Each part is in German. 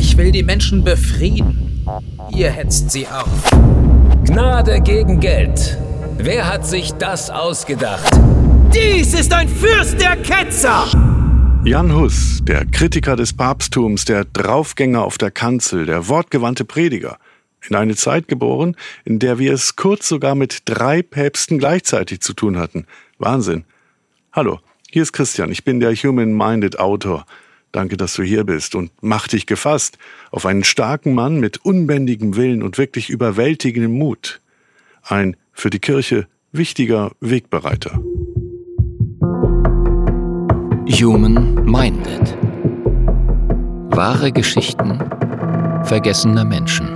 Ich will die Menschen befrieden. Ihr hetzt sie auf. Gnade gegen Geld. Wer hat sich das ausgedacht? Dies ist ein Fürst der Ketzer! Jan Hus, der Kritiker des Papsttums, der Draufgänger auf der Kanzel, der wortgewandte Prediger. In eine Zeit geboren, in der wir es kurz sogar mit drei Päpsten gleichzeitig zu tun hatten. Wahnsinn. Hallo, hier ist Christian, ich bin der Human-Minded Autor. Danke, dass du hier bist und mach dich gefasst auf einen starken Mann mit unbändigem Willen und wirklich überwältigendem Mut. Ein für die Kirche wichtiger Wegbereiter. Human Minded. Wahre Geschichten vergessener Menschen.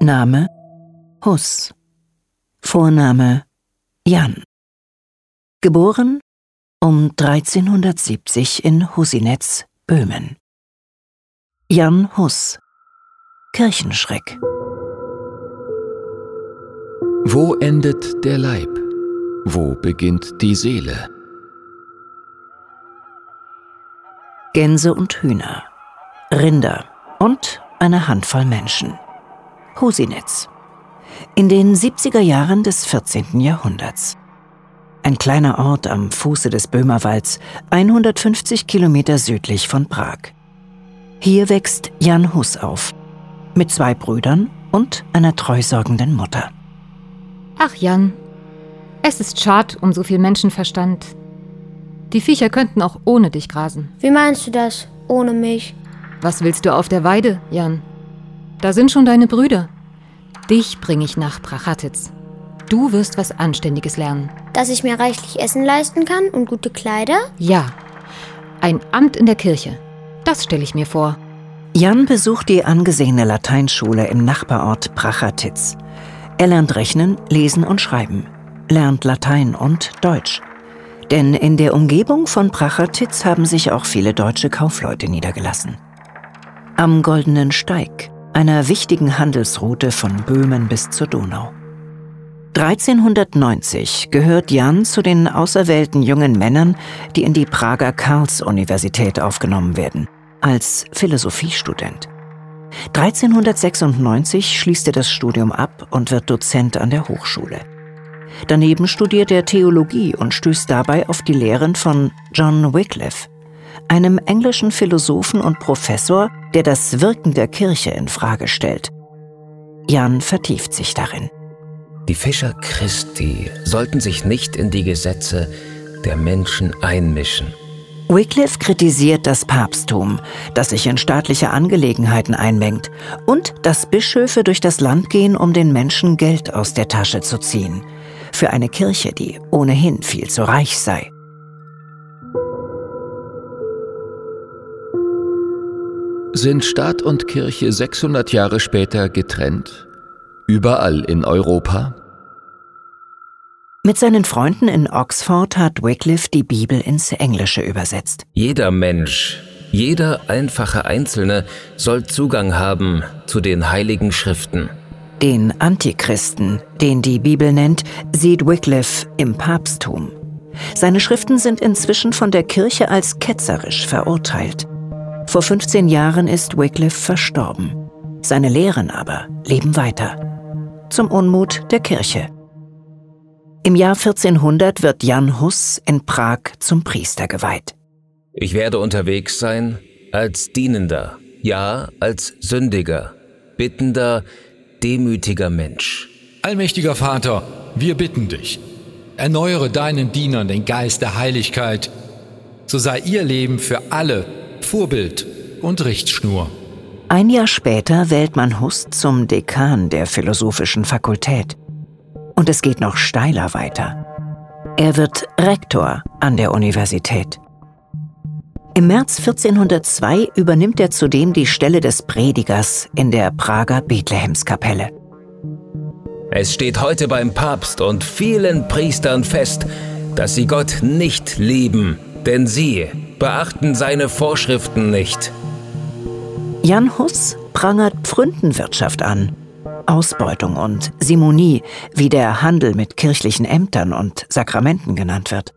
Name Huss. Vorname Jan. Geboren um 1370 in Husinetz, Böhmen. Jan Huss. Kirchenschreck. Wo endet der Leib? Wo beginnt die Seele? Gänse und Hühner, Rinder und eine Handvoll Menschen. Husinetz. In den 70er Jahren des 14. Jahrhunderts. Ein kleiner Ort am Fuße des Böhmerwalds, 150 Kilometer südlich von Prag. Hier wächst Jan Hus auf. Mit zwei Brüdern und einer treusorgenden Mutter. Ach Jan, es ist schad um so viel Menschenverstand. Die Viecher könnten auch ohne dich grasen. Wie meinst du das, ohne mich? Was willst du auf der Weide, Jan? Da sind schon deine Brüder. Dich bringe ich nach Prachatitz. Du wirst was Anständiges lernen. Dass ich mir reichlich Essen leisten kann und gute Kleider? Ja. Ein Amt in der Kirche. Das stelle ich mir vor. Jan besucht die angesehene Lateinschule im Nachbarort Prachatitz. Er lernt rechnen, lesen und schreiben, lernt Latein und Deutsch. Denn in der Umgebung von Prachatitz haben sich auch viele deutsche Kaufleute niedergelassen. Am Goldenen Steig, einer wichtigen Handelsroute von Böhmen bis zur Donau. 1390 gehört Jan zu den auserwählten jungen Männern, die in die Prager Karls-Universität aufgenommen werden, als Philosophiestudent. 1396 schließt er das Studium ab und wird Dozent an der Hochschule. Daneben studiert er Theologie und stößt dabei auf die Lehren von John Wycliffe, einem englischen Philosophen und Professor, der das Wirken der Kirche in Frage stellt. Jan vertieft sich darin. Die Fischer Christi sollten sich nicht in die Gesetze der Menschen einmischen. Wycliffe kritisiert das Papsttum, das sich in staatliche Angelegenheiten einmengt, und dass Bischöfe durch das Land gehen, um den Menschen Geld aus der Tasche zu ziehen. Für eine Kirche, die ohnehin viel zu reich sei. Sind Staat und Kirche 600 Jahre später getrennt? Überall in Europa? Mit seinen Freunden in Oxford hat Wycliffe die Bibel ins Englische übersetzt. Jeder Mensch, jeder einfache Einzelne soll Zugang haben zu den heiligen Schriften. Den Antichristen, den die Bibel nennt, sieht Wycliffe im Papsttum. Seine Schriften sind inzwischen von der Kirche als ketzerisch verurteilt. Vor 15 Jahren ist Wycliffe verstorben. Seine Lehren aber leben weiter. Zum Unmut der Kirche. Im Jahr 1400 wird Jan Hus in Prag zum Priester geweiht. Ich werde unterwegs sein als Dienender, ja als Sündiger, bittender, demütiger Mensch. Allmächtiger Vater, wir bitten dich, erneuere deinen Dienern den Geist der Heiligkeit, so sei ihr Leben für alle Vorbild und Richtschnur. Ein Jahr später wählt man Hus zum Dekan der Philosophischen Fakultät. Und es geht noch steiler weiter. Er wird Rektor an der Universität. Im März 1402 übernimmt er zudem die Stelle des Predigers in der Prager Bethlehemskapelle. Es steht heute beim Papst und vielen Priestern fest, dass sie Gott nicht lieben, denn sie beachten seine Vorschriften nicht. Jan Hus prangert Pfründenwirtschaft an. Ausbeutung und Simonie, wie der Handel mit kirchlichen Ämtern und Sakramenten genannt wird.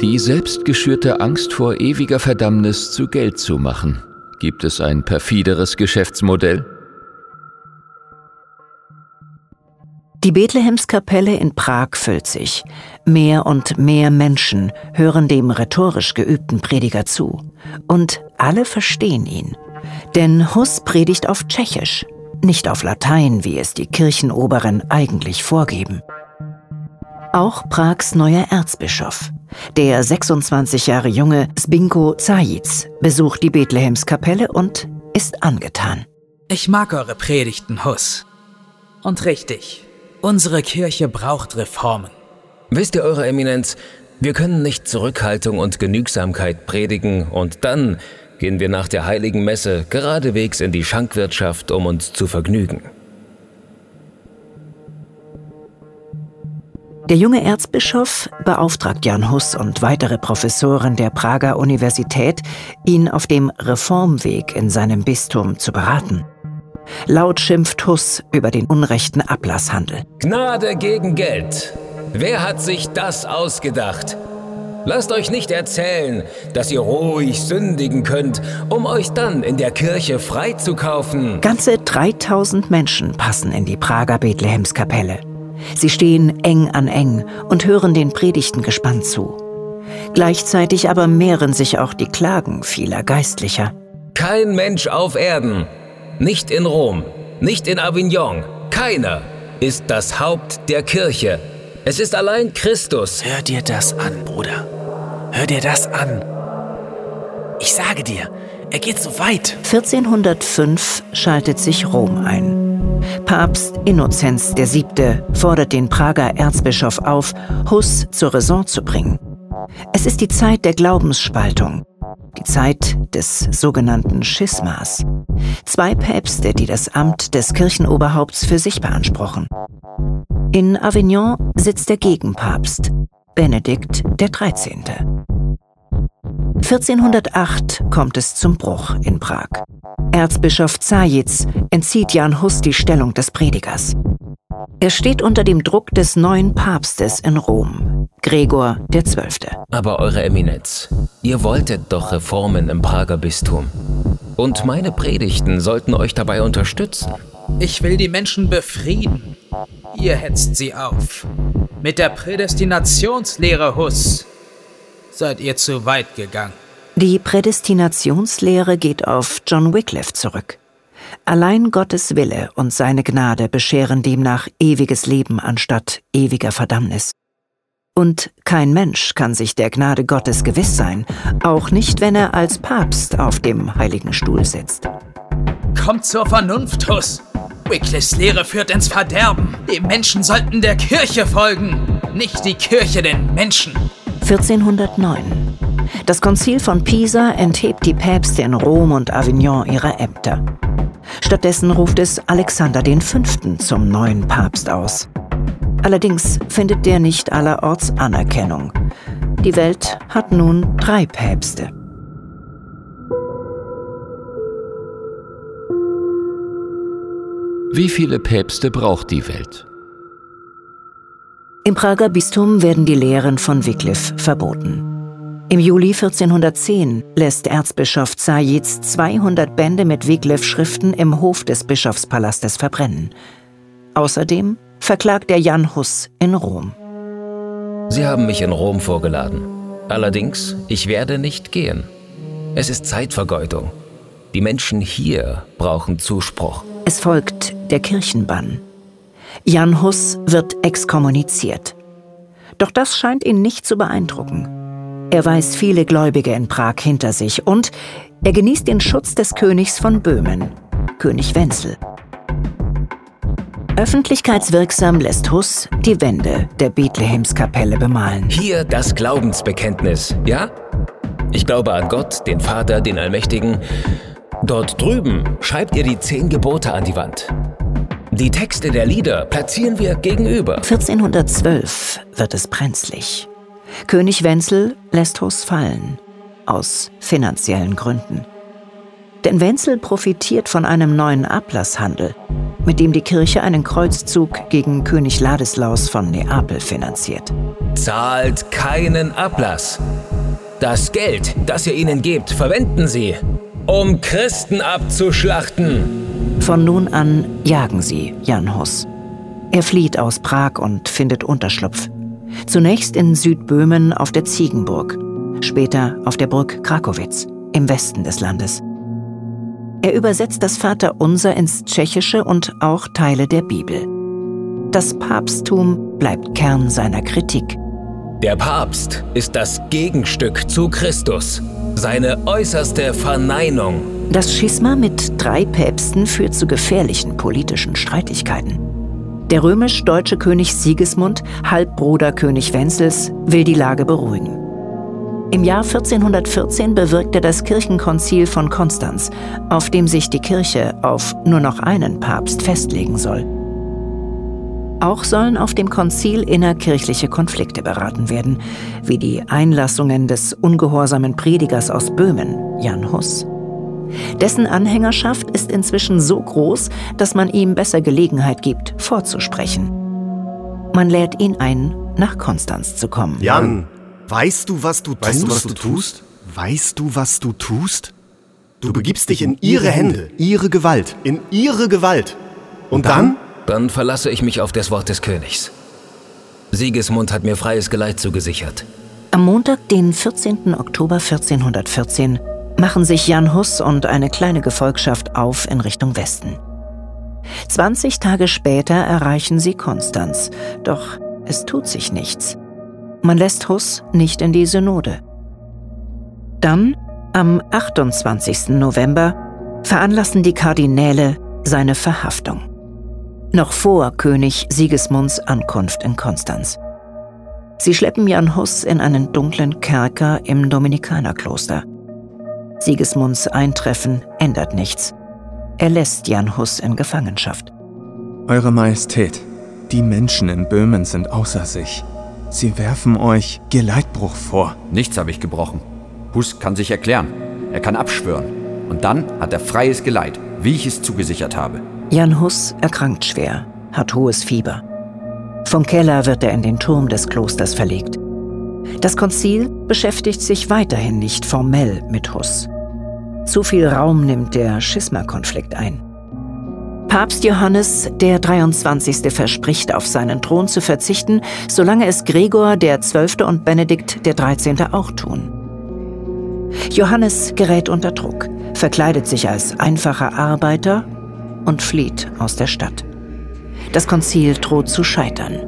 Die selbstgeschürte Angst vor ewiger Verdammnis zu Geld zu machen. Gibt es ein perfideres Geschäftsmodell? Die Bethlehemskapelle in Prag füllt sich. Mehr und mehr Menschen hören dem rhetorisch geübten Prediger zu. Und alle verstehen ihn. Denn Hus predigt auf Tschechisch, nicht auf Latein, wie es die Kirchenoberen eigentlich vorgeben. Auch Prags neuer Erzbischof, der 26 Jahre junge Zbinko Zajic, besucht die Bethlehemskapelle und ist angetan. Ich mag eure Predigten, Hus. Und richtig, Unsere Kirche braucht Reformen. Wisst ihr, Eure Eminenz, wir können nicht Zurückhaltung und Genügsamkeit predigen und dann gehen wir nach der heiligen Messe geradewegs in die Schankwirtschaft, um uns zu vergnügen. Der junge Erzbischof beauftragt Jan Hus und weitere Professoren der Prager Universität, ihn auf dem Reformweg in seinem Bistum zu beraten. Laut schimpft Huss über den unrechten Ablasshandel. Gnade gegen Geld. Wer hat sich das ausgedacht? Lasst euch nicht erzählen, dass ihr ruhig sündigen könnt, um euch dann in der Kirche freizukaufen. Ganze 3000 Menschen passen in die Prager Bethlehemskapelle. Sie stehen eng an eng und hören den Predigten gespannt zu. Gleichzeitig aber mehren sich auch die Klagen vieler Geistlicher. Kein Mensch auf Erden nicht in Rom, nicht in Avignon, keiner ist das Haupt der Kirche. Es ist allein Christus. Hör dir das an, Bruder. Hör dir das an. Ich sage dir, er geht so weit. 1405 schaltet sich Rom ein. Papst Innozenz VII. fordert den Prager Erzbischof auf, Huss zur Raison zu bringen. Es ist die Zeit der Glaubensspaltung die Zeit des sogenannten Schismas. Zwei Päpste, die das Amt des Kirchenoberhaupts für sich beanspruchen. In Avignon sitzt der Gegenpapst, Benedikt XIII. 1408 kommt es zum Bruch in Prag. Erzbischof Zajitz entzieht Jan Hus die Stellung des Predigers. Er steht unter dem Druck des neuen Papstes in Rom, Gregor XII. Aber Eure Eminenz, ihr wolltet doch Reformen im Prager Bistum. Und meine Predigten sollten euch dabei unterstützen. Ich will die Menschen befrieden. Ihr hetzt sie auf. Mit der Prädestinationslehre Huss seid ihr zu weit gegangen. Die Prädestinationslehre geht auf John Wycliffe zurück. Allein Gottes Wille und seine Gnade bescheren demnach ewiges Leben anstatt ewiger Verdammnis. Und kein Mensch kann sich der Gnade Gottes gewiss sein, auch nicht, wenn er als Papst auf dem heiligen Stuhl sitzt. Kommt zur Vernunft, Huss! Wycliffes Lehre führt ins Verderben. Die Menschen sollten der Kirche folgen, nicht die Kirche den Menschen. 1409. Das Konzil von Pisa enthebt die Päpste in Rom und Avignon ihrer Ämter. Stattdessen ruft es Alexander V. zum neuen Papst aus. Allerdings findet der nicht allerorts Anerkennung. Die Welt hat nun drei Päpste. Wie viele Päpste braucht die Welt? Im Prager Bistum werden die Lehren von Wycliffe verboten. Im Juli 1410 lässt Erzbischof Zajitz 200 Bände mit Wycliffe-Schriften im Hof des Bischofspalastes verbrennen. Außerdem verklagt er Jan Hus in Rom. Sie haben mich in Rom vorgeladen. Allerdings, ich werde nicht gehen. Es ist Zeitvergeudung. Die Menschen hier brauchen Zuspruch. Es folgt der Kirchenbann. Jan Hus wird exkommuniziert. Doch das scheint ihn nicht zu beeindrucken. Er weiß viele Gläubige in Prag hinter sich und er genießt den Schutz des Königs von Böhmen, König Wenzel. Öffentlichkeitswirksam lässt Huss die Wände der Bethlehemskapelle bemalen. Hier das Glaubensbekenntnis, ja? Ich glaube an Gott, den Vater, den Allmächtigen. Dort drüben schreibt ihr die zehn Gebote an die Wand. Die Texte der Lieder platzieren wir gegenüber. 1412 wird es brenzlig. König Wenzel lässt Hus fallen, aus finanziellen Gründen. Denn Wenzel profitiert von einem neuen Ablasshandel, mit dem die Kirche einen Kreuzzug gegen König Ladislaus von Neapel finanziert. Zahlt keinen Ablass. Das Geld, das ihr ihnen gebt, verwenden sie, um Christen abzuschlachten. Von nun an jagen sie Jan Hus. Er flieht aus Prag und findet Unterschlupf. Zunächst in Südböhmen auf der Ziegenburg, später auf der Burg Krakowitz im Westen des Landes. Er übersetzt das Vaterunser ins Tschechische und auch Teile der Bibel. Das Papsttum bleibt Kern seiner Kritik. Der Papst ist das Gegenstück zu Christus, seine äußerste Verneinung. Das Schisma mit drei Päpsten führt zu gefährlichen politischen Streitigkeiten. Der römisch-deutsche König Sigismund, Halbbruder König Wenzels, will die Lage beruhigen. Im Jahr 1414 bewirkte das Kirchenkonzil von Konstanz, auf dem sich die Kirche auf nur noch einen Papst festlegen soll. Auch sollen auf dem Konzil innerkirchliche Konflikte beraten werden, wie die Einlassungen des ungehorsamen Predigers aus Böhmen, Jan Hus. Dessen Anhängerschaft ist inzwischen so groß, dass man ihm besser Gelegenheit gibt, vorzusprechen. Man lädt ihn ein, nach Konstanz zu kommen. Jan, weißt du, was du weißt tust? Du, was du tust? Weißt du, was du tust? Du begibst dich in ihre Hände, ihre Gewalt, in ihre Gewalt. Und dann? Dann verlasse ich mich auf das Wort des Königs. Sigismund hat mir freies Geleit zugesichert. Am Montag, den 14. Oktober 1414, machen sich Jan Hus und eine kleine Gefolgschaft auf in Richtung Westen. 20 Tage später erreichen sie Konstanz, doch es tut sich nichts. Man lässt Hus nicht in die Synode. Dann, am 28. November, veranlassen die Kardinäle seine Verhaftung. Noch vor König Sigismunds Ankunft in Konstanz. Sie schleppen Jan Hus in einen dunklen Kerker im Dominikanerkloster. Sigismunds Eintreffen ändert nichts. Er lässt Jan Hus in Gefangenschaft. Eure Majestät, die Menschen in Böhmen sind außer sich. Sie werfen euch Geleitbruch vor. Nichts habe ich gebrochen. Hus kann sich erklären. Er kann abschwören. Und dann hat er freies Geleit, wie ich es zugesichert habe. Jan Hus erkrankt schwer, hat hohes Fieber. Vom Keller wird er in den Turm des Klosters verlegt. Das Konzil beschäftigt sich weiterhin nicht formell mit Hus. Zu viel Raum nimmt der Schisma-Konflikt ein. Papst Johannes der 23. verspricht, auf seinen Thron zu verzichten, solange es Gregor der 12. und Benedikt der 13. auch tun. Johannes gerät unter Druck, verkleidet sich als einfacher Arbeiter und flieht aus der Stadt. Das Konzil droht zu scheitern.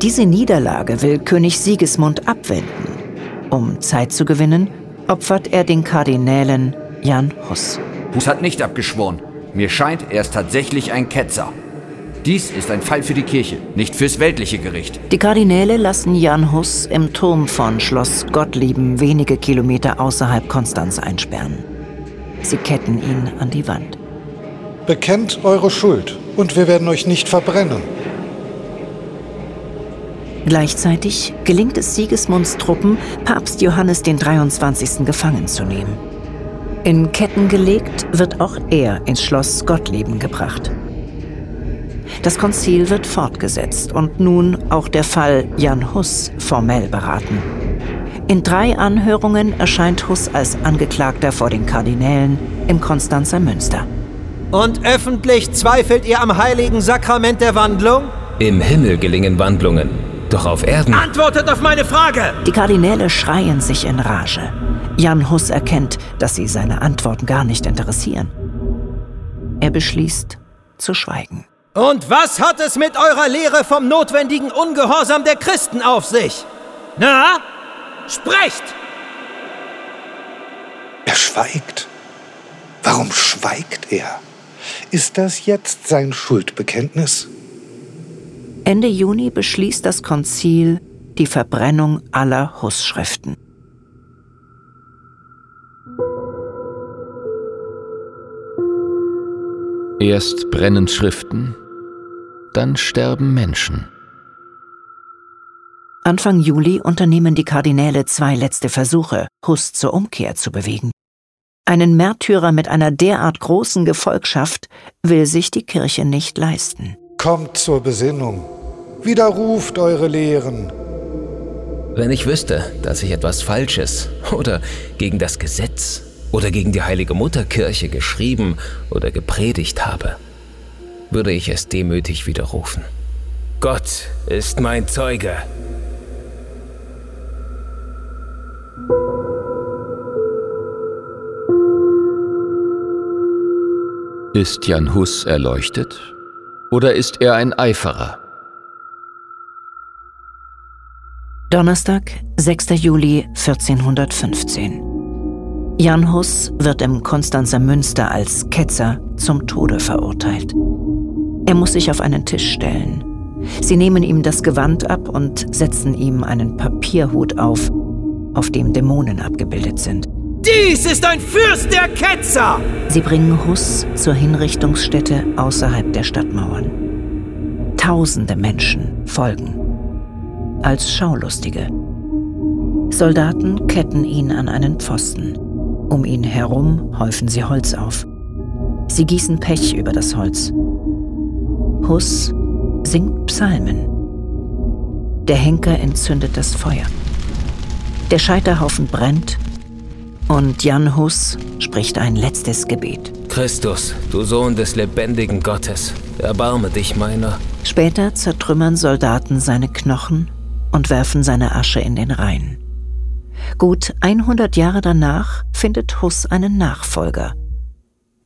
Diese Niederlage will König Sigismund abwenden. Um Zeit zu gewinnen, opfert er den Kardinälen Jan Hus. Hus hat nicht abgeschworen. Mir scheint, er ist tatsächlich ein Ketzer. Dies ist ein Fall für die Kirche, nicht fürs weltliche Gericht. Die Kardinäle lassen Jan Hus im Turm von Schloss Gottlieben wenige Kilometer außerhalb Konstanz einsperren. Sie ketten ihn an die Wand. Bekennt eure Schuld und wir werden euch nicht verbrennen. Gleichzeitig gelingt es Sigismunds Truppen, Papst Johannes den 23. gefangen zu nehmen. In Ketten gelegt wird auch er ins Schloss Gottleben gebracht. Das Konzil wird fortgesetzt und nun auch der Fall Jan Hus formell beraten. In drei Anhörungen erscheint Hus als Angeklagter vor den Kardinälen im Konstanzer Münster. Und öffentlich zweifelt ihr am heiligen Sakrament der Wandlung? Im Himmel gelingen Wandlungen, doch auf Erden. Antwortet auf meine Frage! Die Kardinäle schreien sich in Rage. Jan Hus erkennt, dass sie seine Antworten gar nicht interessieren. Er beschließt zu schweigen. Und was hat es mit eurer Lehre vom notwendigen Ungehorsam der Christen auf sich? Na? Sprecht! Er schweigt. Warum schweigt er? Ist das jetzt sein Schuldbekenntnis? Ende Juni beschließt das Konzil die Verbrennung aller Hus-Schriften. Erst brennen Schriften, dann sterben Menschen. Anfang Juli unternehmen die Kardinäle zwei letzte Versuche, Hus zur Umkehr zu bewegen. Einen Märtyrer mit einer derart großen Gefolgschaft will sich die Kirche nicht leisten. Kommt zur Besinnung. Widerruft eure Lehren. Wenn ich wüsste, dass ich etwas Falsches oder gegen das Gesetz oder gegen die heilige Mutterkirche geschrieben oder gepredigt habe, würde ich es demütig widerrufen. Gott ist mein Zeuge. Ist Jan Hus erleuchtet oder ist er ein Eiferer? Donnerstag, 6. Juli 1415. Jan Hus wird im Konstanzer Münster als Ketzer zum Tode verurteilt. Er muss sich auf einen Tisch stellen. Sie nehmen ihm das Gewand ab und setzen ihm einen Papierhut auf, auf dem Dämonen abgebildet sind. Dies ist ein Fürst der Ketzer! Sie bringen Hus zur Hinrichtungsstätte außerhalb der Stadtmauern. Tausende Menschen folgen. Als Schaulustige. Soldaten ketten ihn an einen Pfosten. Um ihn herum häufen sie Holz auf. Sie gießen Pech über das Holz. Hus singt Psalmen. Der Henker entzündet das Feuer. Der Scheiterhaufen brennt und Jan Hus spricht ein letztes Gebet. Christus, du Sohn des lebendigen Gottes, erbarme dich meiner. Später zertrümmern Soldaten seine Knochen und werfen seine Asche in den Rhein. Gut 100 Jahre danach findet Hus einen Nachfolger.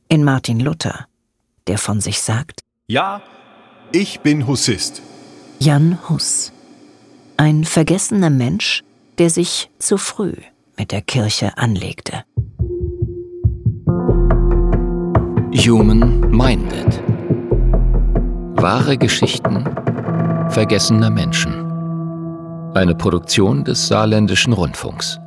In Martin Luther, der von sich sagt: Ja, ich bin Hussist. Jan Hus. Ein vergessener Mensch, der sich zu früh mit der Kirche anlegte. Human Minded. Wahre Geschichten vergessener Menschen. Eine Produktion des Saarländischen Rundfunks.